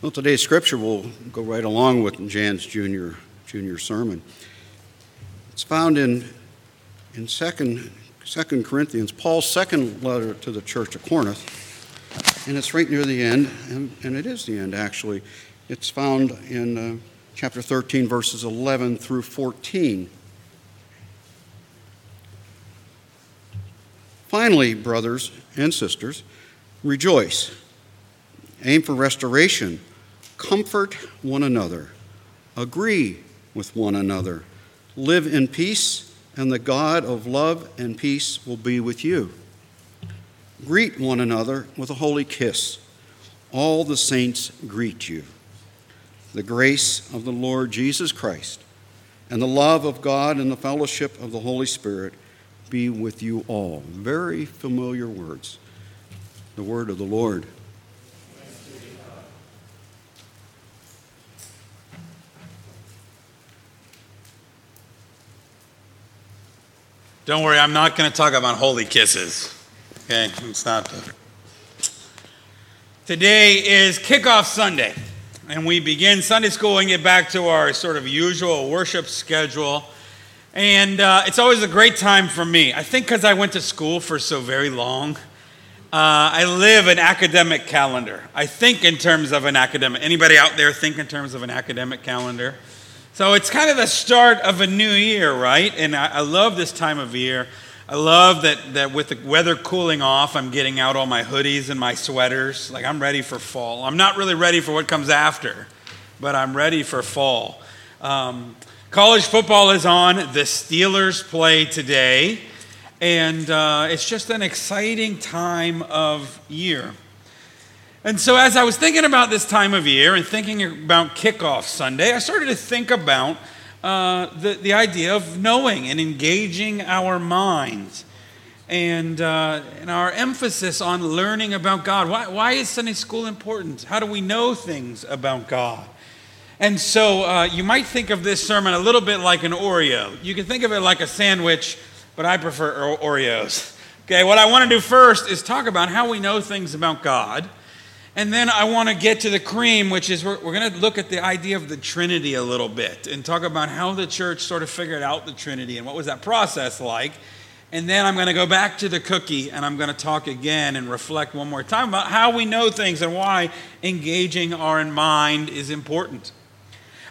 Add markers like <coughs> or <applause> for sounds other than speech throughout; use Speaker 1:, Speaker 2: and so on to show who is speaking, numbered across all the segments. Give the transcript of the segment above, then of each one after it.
Speaker 1: Well, today's scripture will go right along with Jan's junior, junior sermon. It's found in, in 2nd, 2 Corinthians, Paul's second letter to the church of Corinth. And it's right near the end, and, and it is the end actually. It's found in uh, chapter 13, verses 11 through 14. Finally, brothers and sisters, rejoice, aim for restoration comfort one another, agree with one another, live in peace, and the God of love and peace will be with you. Greet one another with a holy kiss. All the saints greet you. The grace of the Lord Jesus Christ and the love of God and the fellowship of the Holy Spirit be with you all. Very familiar words. The word of the Lord.
Speaker 2: Don't worry, I'm not going to talk about holy kisses. Okay, it's not. Today is kickoff Sunday, and we begin Sunday school and get back to our sort of usual worship schedule. And uh, it's always a great time for me. I think because I went to school for so very long, uh, I live an academic calendar. I think in terms of an academic. Anybody out there think in terms of an academic calendar? So it's kind of the start of a new year, right? And I, I, love this time of year. I love that, that with the weather cooling off, I'm getting out all my hoodies and my sweaters. Like I'm ready for fall. I'm not really ready for what comes after, but I'm ready for fall. Um, college football is on. The Steelers play today. And uh, it's just an exciting time of year. And so, as I was thinking about this time of year and thinking about kickoff Sunday, I started to think about uh, the, the idea of knowing and engaging our minds and, uh, and our emphasis on learning about God. Why, why is Sunday school important? How do we know things about God? And so, uh, you might think of this sermon a little bit like an Oreo. You can think of it like a sandwich, but I prefer Oreos. <laughs> Okay, what I want to do first is talk about how we know things about God. And then I want to get to the cream, which is we're, we're going to look at the idea of the Trinity a little bit and talk about how the church sort of figured out the Trinity and what was that process like. And then I'm going to go back to the cookie and I'm going to talk again and reflect one more time about how we know things and why engaging our mind is important.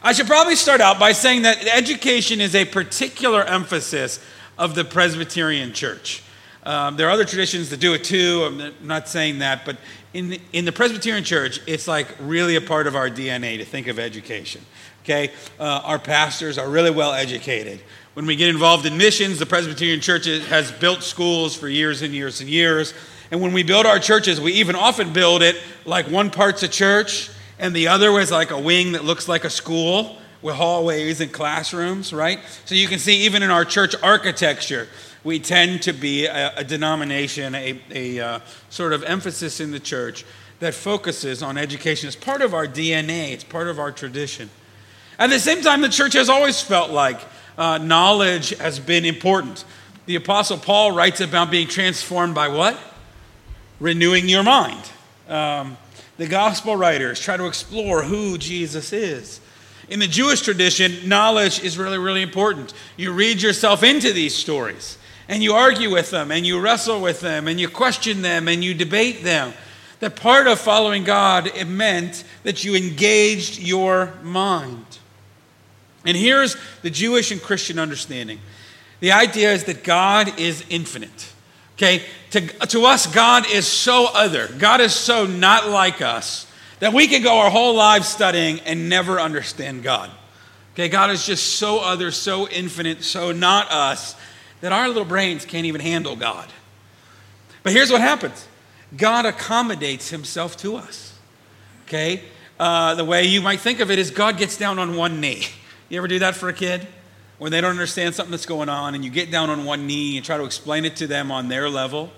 Speaker 2: I should probably start out by saying that education is a particular emphasis of the Presbyterian Church. Um, there are other traditions that do it too. I'm not saying that, but in the, in the Presbyterian Church, it's like really a part of our DNA to think of education. Okay, uh, our pastors are really well educated. When we get involved in missions, the Presbyterian Church has built schools for years and years and years. And when we build our churches, we even often build it like one part's a church and the other was like a wing that looks like a school with hallways and classrooms, right? So you can see even in our church architecture, we tend to be a, a denomination, a, a uh, sort of emphasis in the church that focuses on education. It's part of our DNA, it's part of our tradition. At the same time, the church has always felt like uh, knowledge has been important. The Apostle Paul writes about being transformed by what? Renewing your mind. Um, the gospel writers try to explore who Jesus is. In the Jewish tradition, knowledge is really, really important. You read yourself into these stories and you argue with them and you wrestle with them and you question them and you debate them. That part of following God, it meant that you engaged your mind. And here's the Jewish and Christian understanding the idea is that God is infinite. Okay? To, to us, God is so other. God is so not like us that we can go our whole lives studying and never understand God. Okay? God is just so other, so infinite, so not us that our little brains can't even handle God. But here's what happens God accommodates himself to us. Okay? Uh, the way you might think of it is God gets down on one knee. You ever do that for a kid? When they don't understand something that's going on and you get down on one knee and try to explain it to them on their level?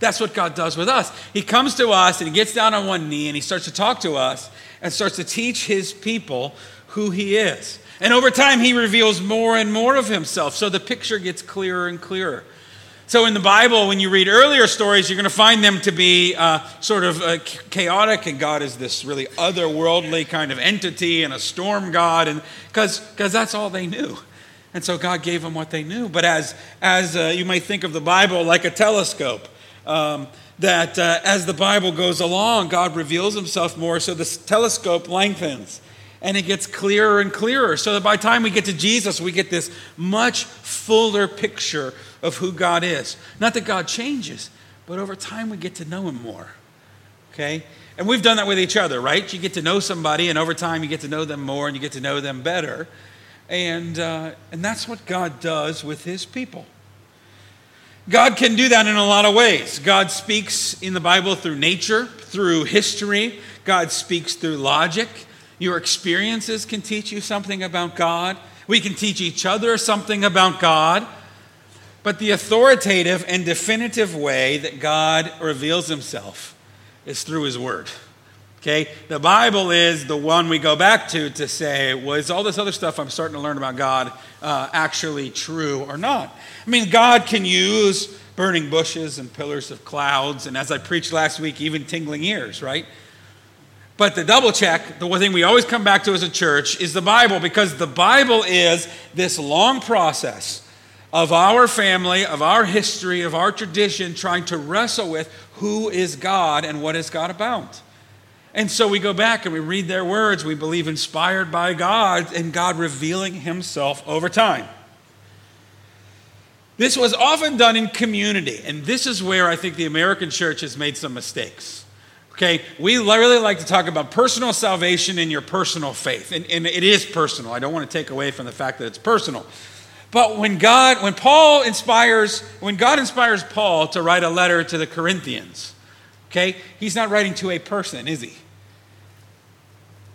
Speaker 2: That's what God does with us. He comes to us and he gets down on one knee and he starts to talk to us and starts to teach his people who he is. And over time, he reveals more and more of himself. So the picture gets clearer and clearer. So, in the Bible, when you read earlier stories, you're going to find them to be uh, sort of uh, chaotic, and God is this really otherworldly kind of entity and a storm God, and because that's all they knew. And so God gave them what they knew. But as, as uh, you might think of the Bible like a telescope, um, that uh, as the Bible goes along, God reveals himself more, so the telescope lengthens and it gets clearer and clearer. So that by the time we get to Jesus, we get this much fuller picture of who God is. Not that God changes, but over time we get to know him more. Okay? And we've done that with each other, right? You get to know somebody, and over time you get to know them more and you get to know them better. And, uh, and that's what God does with his people. God can do that in a lot of ways. God speaks in the Bible through nature, through history, God speaks through logic. Your experiences can teach you something about God. We can teach each other something about God. But the authoritative and definitive way that God reveals himself is through his word. Okay? The Bible is the one we go back to to say, was all this other stuff I'm starting to learn about God uh, actually true or not? I mean, God can use burning bushes and pillars of clouds, and as I preached last week, even tingling ears, right? But the double check, the one thing we always come back to as a church, is the Bible because the Bible is this long process of our family, of our history, of our tradition, trying to wrestle with who is God and what is God about. And so we go back and we read their words. We believe inspired by God and God revealing himself over time. This was often done in community, and this is where I think the American church has made some mistakes. Okay, we really like to talk about personal salvation and your personal faith. And, and, it is personal. I don't want to take away from the fact that it's personal. But when God, when Paul inspires, when God inspires Paul to write a letter to the Corinthians, okay, he's not writing to a person, is he?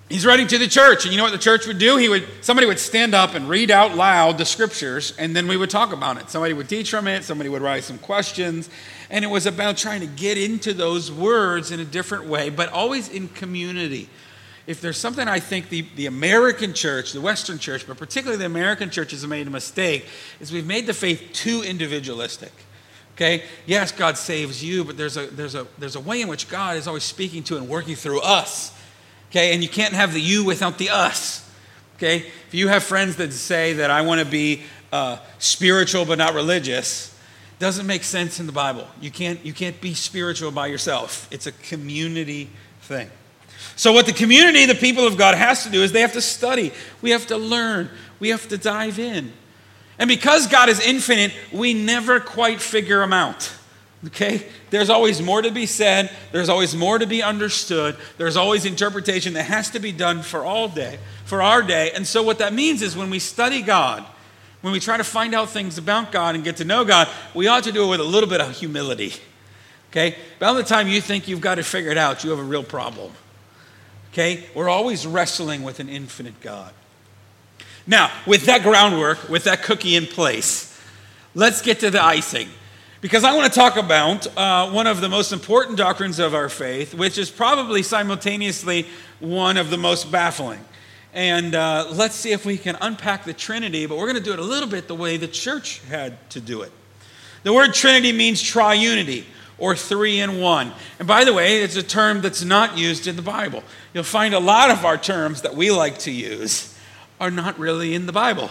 Speaker 2: He's writing to the church, and you know what the church would do? He would somebody would stand up and read out loud the scriptures, and then we would talk about it. Somebody would teach from it, somebody would write some questions, and it was about trying to get into those words in a different way, but always in community. If there's something I think the, the American church, the Western church, but particularly the American church has made a mistake, is we've made the faith too individualistic. Okay? Yes, God saves you, but there's a, there's, a, there's a way in which God is always speaking to and working through us. Okay, and you can't have the you without the us. Okay, if you have friends that say that I want to be uh, spiritual but not religious, doesn't make sense in the Bible. You can't, you can't be spiritual by yourself. It's a community thing. So, what the community, the people of God, has to do is they have to study. We have to learn. We have to dive in. And because God is infinite, we never quite figure him out. Okay? There's always more to be said. There's always more to be understood. There's always interpretation that has to be done for all day, for our day. And so, what that means is when we study God, when we try to find out things about God and get to know God, we ought to do it with a little bit of humility. Okay? By the time you think you've got it figured out, you have a real problem. Okay? We're always wrestling with an infinite God. Now, with that groundwork, with that cookie in place, let's get to the icing. Because I want to talk about uh, one of the most important doctrines of our faith, which is probably simultaneously one of the most baffling. And uh, let's see if we can unpack the Trinity, but we're going to do it a little bit the way the church had to do it. The word Trinity means triunity or three in one. And by the way, it's a term that's not used in the Bible. You'll find a lot of our terms that we like to use are not really in the Bible.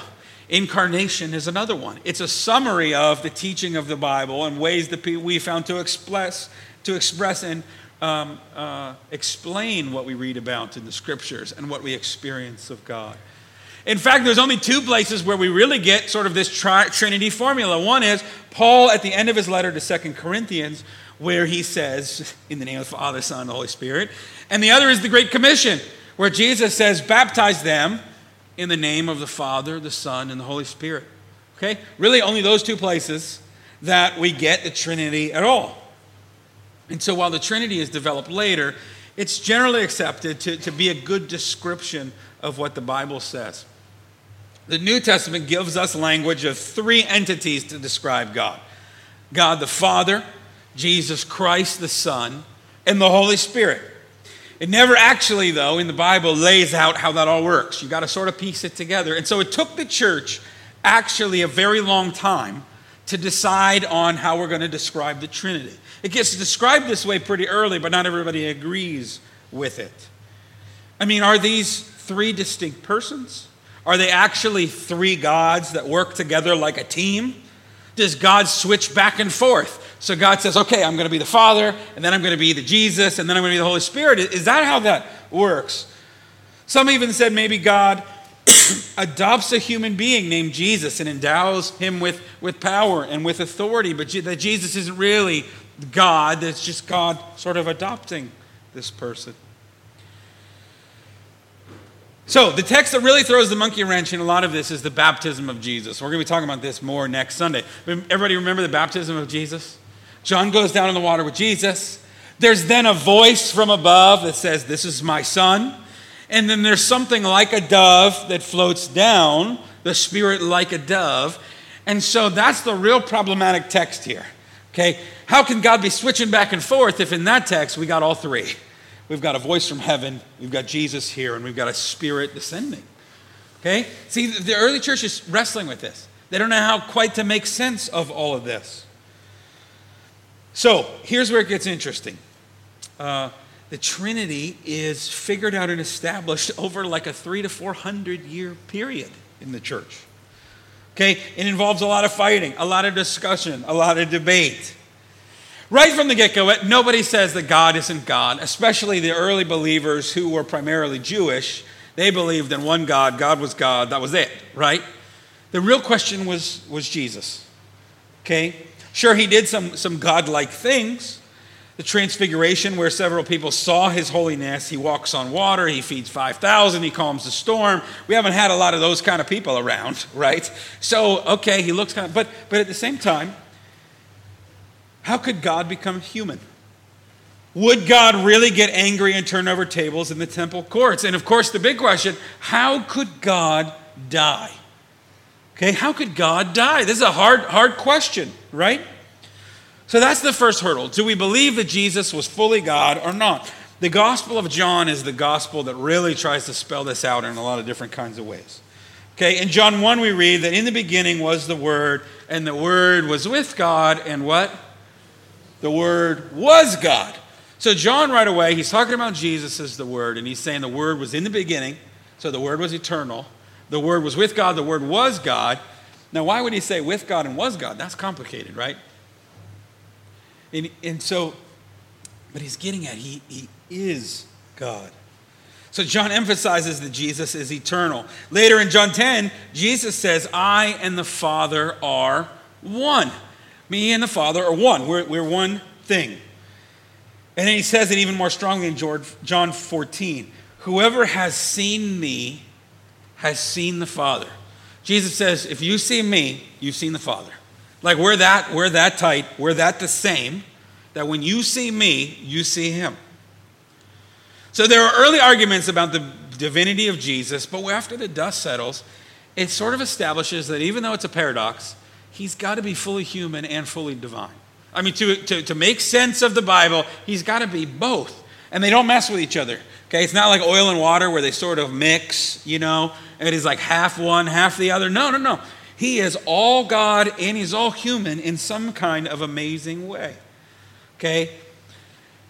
Speaker 2: Incarnation is another one. It's a summary of the teaching of the Bible and ways that we found to express, to express and um, uh, explain what we read about in the scriptures and what we experience of God. In fact, there's only two places where we really get sort of this tri- Trinity formula. One is Paul at the end of his letter to Second Corinthians, where he says, in the name of the Father, Son, and the Holy Spirit. And the other is the Great Commission, where Jesus says, baptize them in the name of the Father, the Son, and the Holy Spirit. Okay? Really, only those two places that we get the Trinity at all. And so, while the Trinity is developed later, it's generally accepted to, to be a good description of what the Bible says. The New Testament gives us language of three entities to describe God God the Father, Jesus Christ the Son, and the Holy Spirit. It never actually, though, in the Bible lays out how that all works. You've got to sort of piece it together. And so it took the church actually a very long time to decide on how we're going to describe the Trinity. It gets described this way pretty early, but not everybody agrees with it. I mean, are these three distinct persons? Are they actually three gods that work together like a team? Does God switch back and forth? So God says, okay, I'm going to be the Father, and then I'm going to be the Jesus, and then I'm going to be the Holy Spirit. Is that how that works? Some even said maybe God <coughs> adopts a human being named Jesus and endows him with, with power and with authority, but that Jesus isn't really God, that's just God sort of adopting this person. So, the text that really throws the monkey wrench in a lot of this is the baptism of Jesus. We're going to be talking about this more next Sunday. Everybody remember the baptism of Jesus? John goes down in the water with Jesus. There's then a voice from above that says, This is my son. And then there's something like a dove that floats down, the spirit like a dove. And so that's the real problematic text here. Okay? How can God be switching back and forth if in that text we got all three? We've got a voice from heaven, we've got Jesus here, and we've got a spirit descending. Okay? See, the early church is wrestling with this. They don't know how quite to make sense of all of this. So, here's where it gets interesting. Uh, the Trinity is figured out and established over like a three to four hundred year period in the church. Okay? It involves a lot of fighting, a lot of discussion, a lot of debate. Right from the get go, nobody says that God isn't God, especially the early believers who were primarily Jewish. They believed in one God, God was God, that was it, right? The real question was, was Jesus. Okay? Sure, he did some, some godlike things. The transfiguration, where several people saw his holiness, he walks on water, he feeds 5,000, he calms the storm. We haven't had a lot of those kind of people around, <laughs> right? So, okay, he looks kind of, but, but at the same time, how could God become human? Would God really get angry and turn over tables in the temple courts? And of course, the big question how could God die? Okay, how could God die? This is a hard, hard question, right? So that's the first hurdle. Do we believe that Jesus was fully God or not? The Gospel of John is the gospel that really tries to spell this out in a lot of different kinds of ways. Okay, in John 1, we read that in the beginning was the Word, and the Word was with God, and what? The Word was God. So, John, right away, he's talking about Jesus as the Word, and he's saying the Word was in the beginning, so the Word was eternal. The Word was with God, the Word was God. Now, why would he say with God and was God? That's complicated, right? And, and so, but he's getting at he, he is God. So John emphasizes that Jesus is eternal. Later in John 10, Jesus says, I and the Father are one. Me and the Father are one. We're, we're one thing. And then he says it even more strongly in John 14 Whoever has seen me has seen the Father. Jesus says, If you see me, you've seen the Father. Like we're that, we're that tight, we're that the same, that when you see me, you see him. So there are early arguments about the divinity of Jesus, but after the dust settles, it sort of establishes that even though it's a paradox, he's got to be fully human and fully divine. I mean, to, to, to make sense of the Bible, he's got to be both. And they don't mess with each other. Okay, it's not like oil and water where they sort of mix, you know, and he's like half one, half the other. No, no, no. He is all God and he's all human in some kind of amazing way. Okay?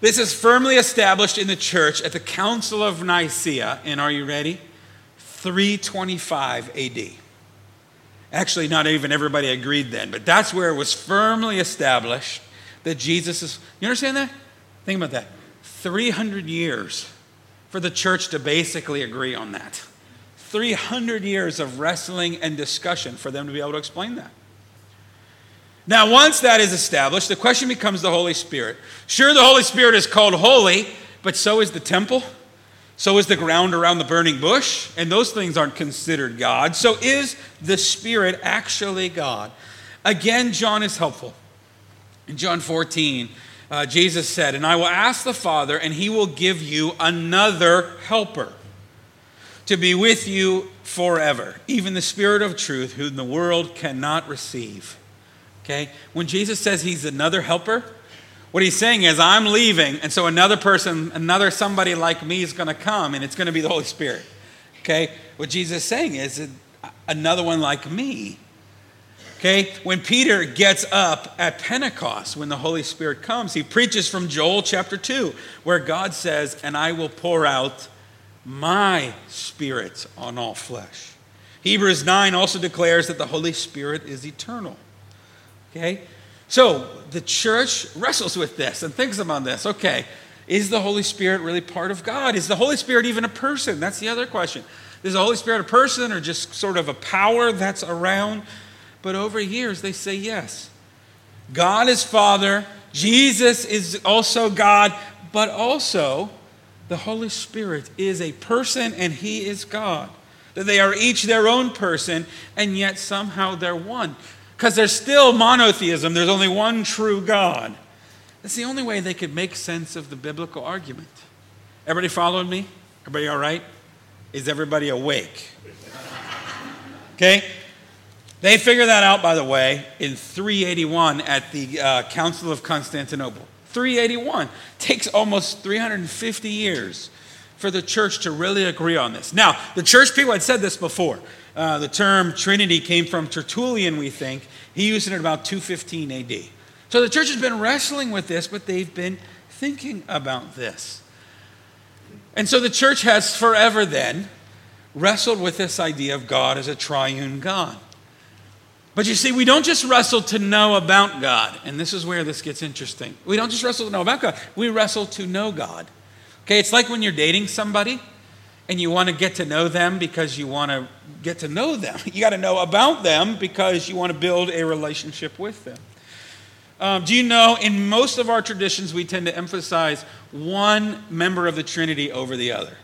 Speaker 2: This is firmly established in the church at the Council of Nicaea, and are you ready? 325 AD. Actually, not even everybody agreed then, but that's where it was firmly established that Jesus is. You understand that? Think about that. 300 years for the church to basically agree on that. 300 years of wrestling and discussion for them to be able to explain that. Now, once that is established, the question becomes the Holy Spirit. Sure, the Holy Spirit is called holy, but so is the temple. So is the ground around the burning bush, and those things aren't considered God. So is the Spirit actually God? Again, John is helpful. In John 14, uh, Jesus said, And I will ask the Father, and he will give you another helper to be with you forever, even the Spirit of truth, whom the world cannot receive. Okay? When Jesus says he's another helper, what he's saying is, I'm leaving, and so another person, another somebody like me is going to come, and it's going to be the Holy Spirit. Okay? What Jesus is saying is, another one like me Okay, when Peter gets up at Pentecost, when the Holy Spirit comes, he preaches from Joel chapter 2, where God says, And I will pour out my spirit on all flesh. Hebrews 9 also declares that the Holy Spirit is eternal. Okay, so the church wrestles with this and thinks about this. Okay, is the Holy Spirit really part of God? Is the Holy Spirit even a person? That's the other question. Is the Holy Spirit a person or just sort of a power that's around? But over years, they say yes. God is Father, Jesus is also God, but also the Holy Spirit is a person and He is God. That they are each their own person, and yet somehow they're one. Because there's still monotheism, there's only one true God. That's the only way they could make sense of the biblical argument. Everybody following me? Everybody all right? Is everybody awake? Okay? They figure that out, by the way, in 381 at the uh, Council of Constantinople. 381 takes almost 350 years for the church to really agree on this. Now, the church people had said this before. Uh, the term Trinity came from Tertullian, we think. He used it about 215 AD. So the church has been wrestling with this, but they've been thinking about this. And so the church has forever then wrestled with this idea of God as a triune God. But you see, we don't just wrestle to know about God, and this is where this gets interesting. We don't just wrestle to know about God, we wrestle to know God. Okay, it's like when you're dating somebody and you want to get to know them because you want to get to know them. <laughs> You got to know about them because you want to build a relationship with them. Um, do you know, in most of our traditions, we tend to emphasize one member of the Trinity over the other.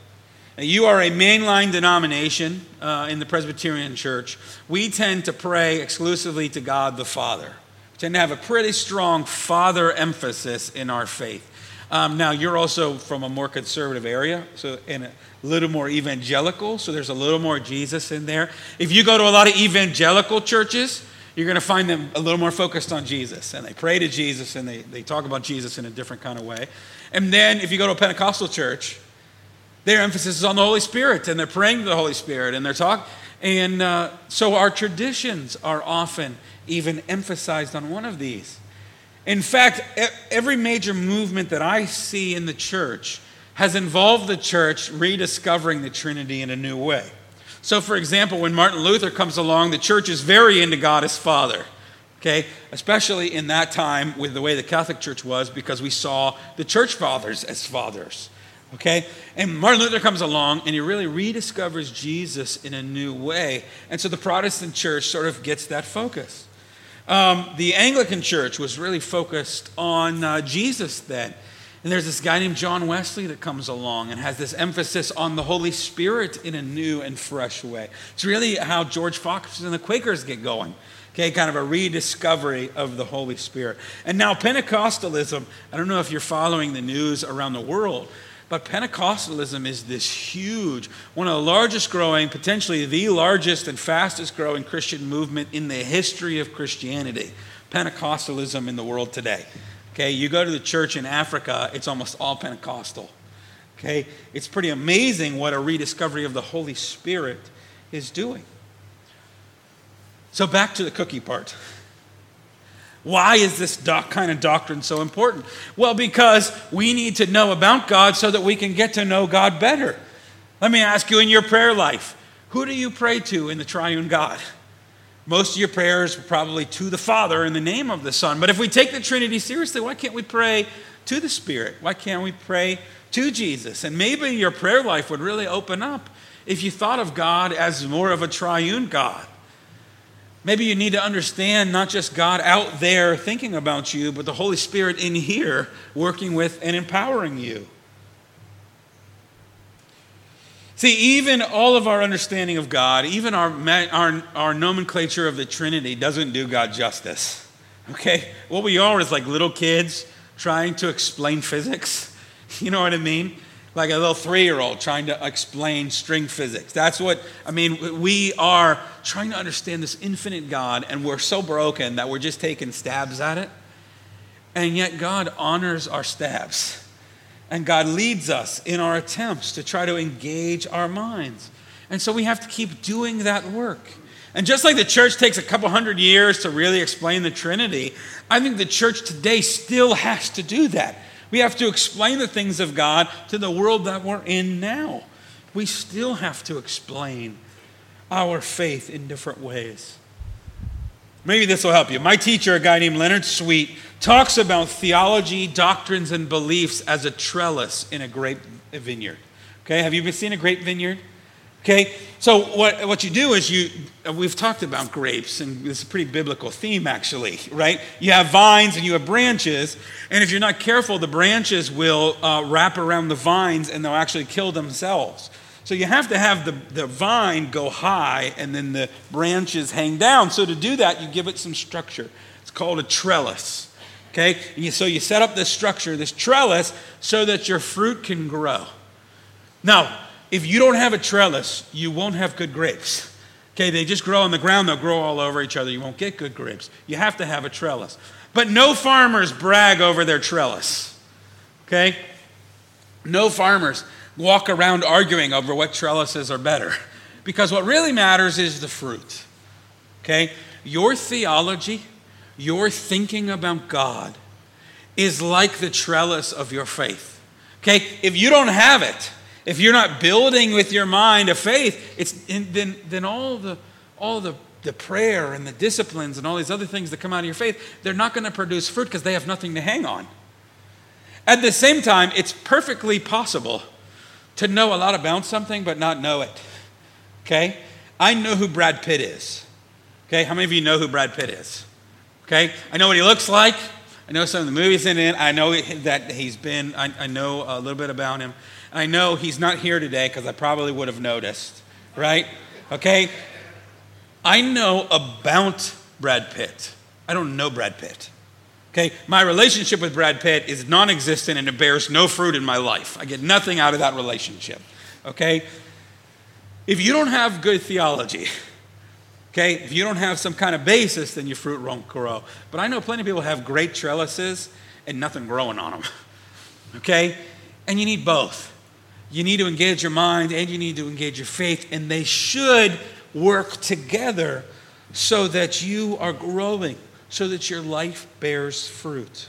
Speaker 2: You are a mainline denomination uh, in the Presbyterian Church. We tend to pray exclusively to God the Father. We tend to have a pretty strong Father emphasis in our faith. Um, now, you're also from a more conservative area, so and a little more evangelical, so there's a little more Jesus in there. If you go to a lot of evangelical churches, you're going to find them a little more focused on Jesus, and they pray to Jesus and they, they talk about Jesus in a different kind of way. And then if you go to a Pentecostal church, their emphasis is on the Holy Spirit, and they're praying to the Holy Spirit, and they're talking. And uh, so our traditions are often even emphasized on one of these. In fact, every major movement that I see in the church has involved the church rediscovering the Trinity in a new way. So, for example, when Martin Luther comes along, the church is very into God as Father. Okay, especially in that time with the way the Catholic Church was, because we saw the church fathers as fathers. Okay? And Martin Luther comes along and he really rediscovers Jesus in a new way. And so the Protestant church sort of gets that focus. Um, the Anglican church was really focused on uh, Jesus then. And there's this guy named John Wesley that comes along and has this emphasis on the Holy Spirit in a new and fresh way. It's really how George Fox and the Quakers get going. Okay, kind of a rediscovery of the Holy Spirit. And now Pentecostalism, I don't know if you're following the news around the world, but Pentecostalism is this huge, one of the largest growing, potentially the largest and fastest growing Christian movement in the history of Christianity. Pentecostalism in the world today. Okay, you go to the church in Africa, it's almost all Pentecostal. Okay, it's pretty amazing what a rediscovery of the Holy Spirit is doing. So, back to the cookie part. Why is this doc, kind of doctrine so important? Well, because we need to know about God so that we can get to know God better. Let me ask you in your prayer life who do you pray to in the triune God? Most of your prayers are probably to the Father in the name of the Son. But if we take the Trinity seriously, why can't we pray to the Spirit? Why can't we pray to Jesus? And maybe your prayer life would really open up if you thought of God as more of a triune God. Maybe you need to understand not just God out there thinking about you, but the Holy Spirit in here working with and empowering you. See, even all of our understanding of God, even our, our, our nomenclature of the Trinity doesn't do God justice. Okay? What we are is like little kids trying to explain physics. <laughs> You know what I mean? Like a little three year old trying to explain string physics. That's what, I mean, we are trying to understand this infinite God, and we're so broken that we're just taking stabs at it. And yet, God honors our stabs. And God leads us in our attempts to try to engage our minds. And so we have to keep doing that work. And just like the church takes a couple hundred years to really explain the Trinity, I think the church today still has to do that. We have to explain the things of God to the world that we're in now. We still have to explain our faith in different ways. Maybe this will help you. My teacher, a guy named Leonard Sweet, talks about theology, doctrines, and beliefs as a trellis in a grape vineyard. Okay, have you ever seen a grape vineyard? Okay, so what, what you do is you, we've talked about grapes, and it's a pretty biblical theme actually, right? You have vines and you have branches, and if you're not careful, the branches will uh, wrap around the vines and they'll actually kill themselves. So you have to have the, the vine go high and then the branches hang down. So to do that, you give it some structure. It's called a trellis. Okay? You, so you set up this structure, this trellis, so that your fruit can grow. Now, if you don't have a trellis, you won't have good grapes. Okay, they just grow on the ground, they'll grow all over each other. You won't get good grapes. You have to have a trellis. But no farmers brag over their trellis. Okay? No farmers walk around arguing over what trellises are better. Because what really matters is the fruit. Okay? Your theology, your thinking about God is like the trellis of your faith. Okay? If you don't have it, if you're not building with your mind a faith, it's then then all the all the the prayer and the disciplines and all these other things that come out of your faith, they're not going to produce fruit because they have nothing to hang on. At the same time, it's perfectly possible to know a lot about something but not know it. Okay? I know who Brad Pitt is. Okay? How many of you know who Brad Pitt is? Okay? I know what he looks like. I know some of the movies in it. I know that he's been, I, I know a little bit about him. I know he's not here today because I probably would have noticed, right? Okay? I know about Brad Pitt. I don't know Brad Pitt. Okay, my relationship with Brad Pitt is non existent and it bears no fruit in my life. I get nothing out of that relationship. Okay? If you don't have good theology, okay, if you don't have some kind of basis, then your fruit won't grow. But I know plenty of people have great trellises and nothing growing on them. <laughs> Okay? And you need both. You need to engage your mind and you need to engage your faith, and they should work together so that you are growing so that your life bears fruit.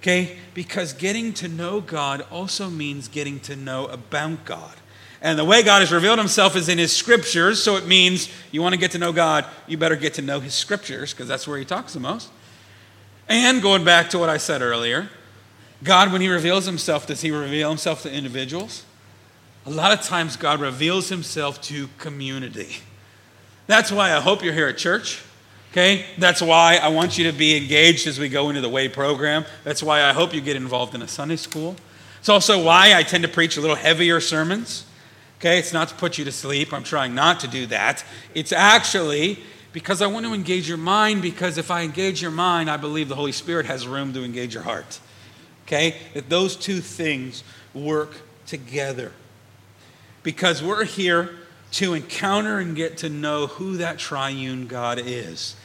Speaker 2: Okay? Because getting to know God also means getting to know about God. And the way God has revealed himself is in his scriptures, so it means you want to get to know God, you better get to know his scriptures, because that's where he talks the most. And going back to what I said earlier, God, when he reveals himself, does he reveal himself to individuals? A lot of times, God reveals himself to community. That's why I hope you're here at church. Okay? That's why I want you to be engaged as we go into the Way program. That's why I hope you get involved in a Sunday school. It's also why I tend to preach a little heavier sermons. Okay? It's not to put you to sleep. I'm trying not to do that. It's actually because I want to engage your mind, because if I engage your mind, I believe the Holy Spirit has room to engage your heart. Okay? That those two things work together. Because we're here to encounter and get to know who that triune God is.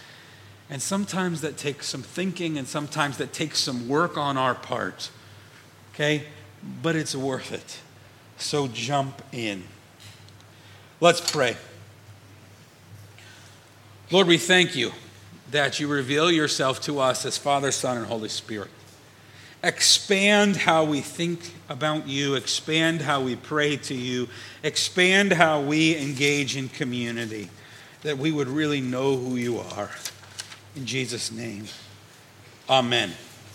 Speaker 2: And sometimes that takes some thinking, and sometimes that takes some work on our part. Okay? But it's worth it. So jump in. Let's pray. Lord, we thank you that you reveal yourself to us as Father, Son, and Holy Spirit. Expand how we think about you, expand how we pray to you, expand how we engage in community, that we would really know who you are. In Jesus' name, amen.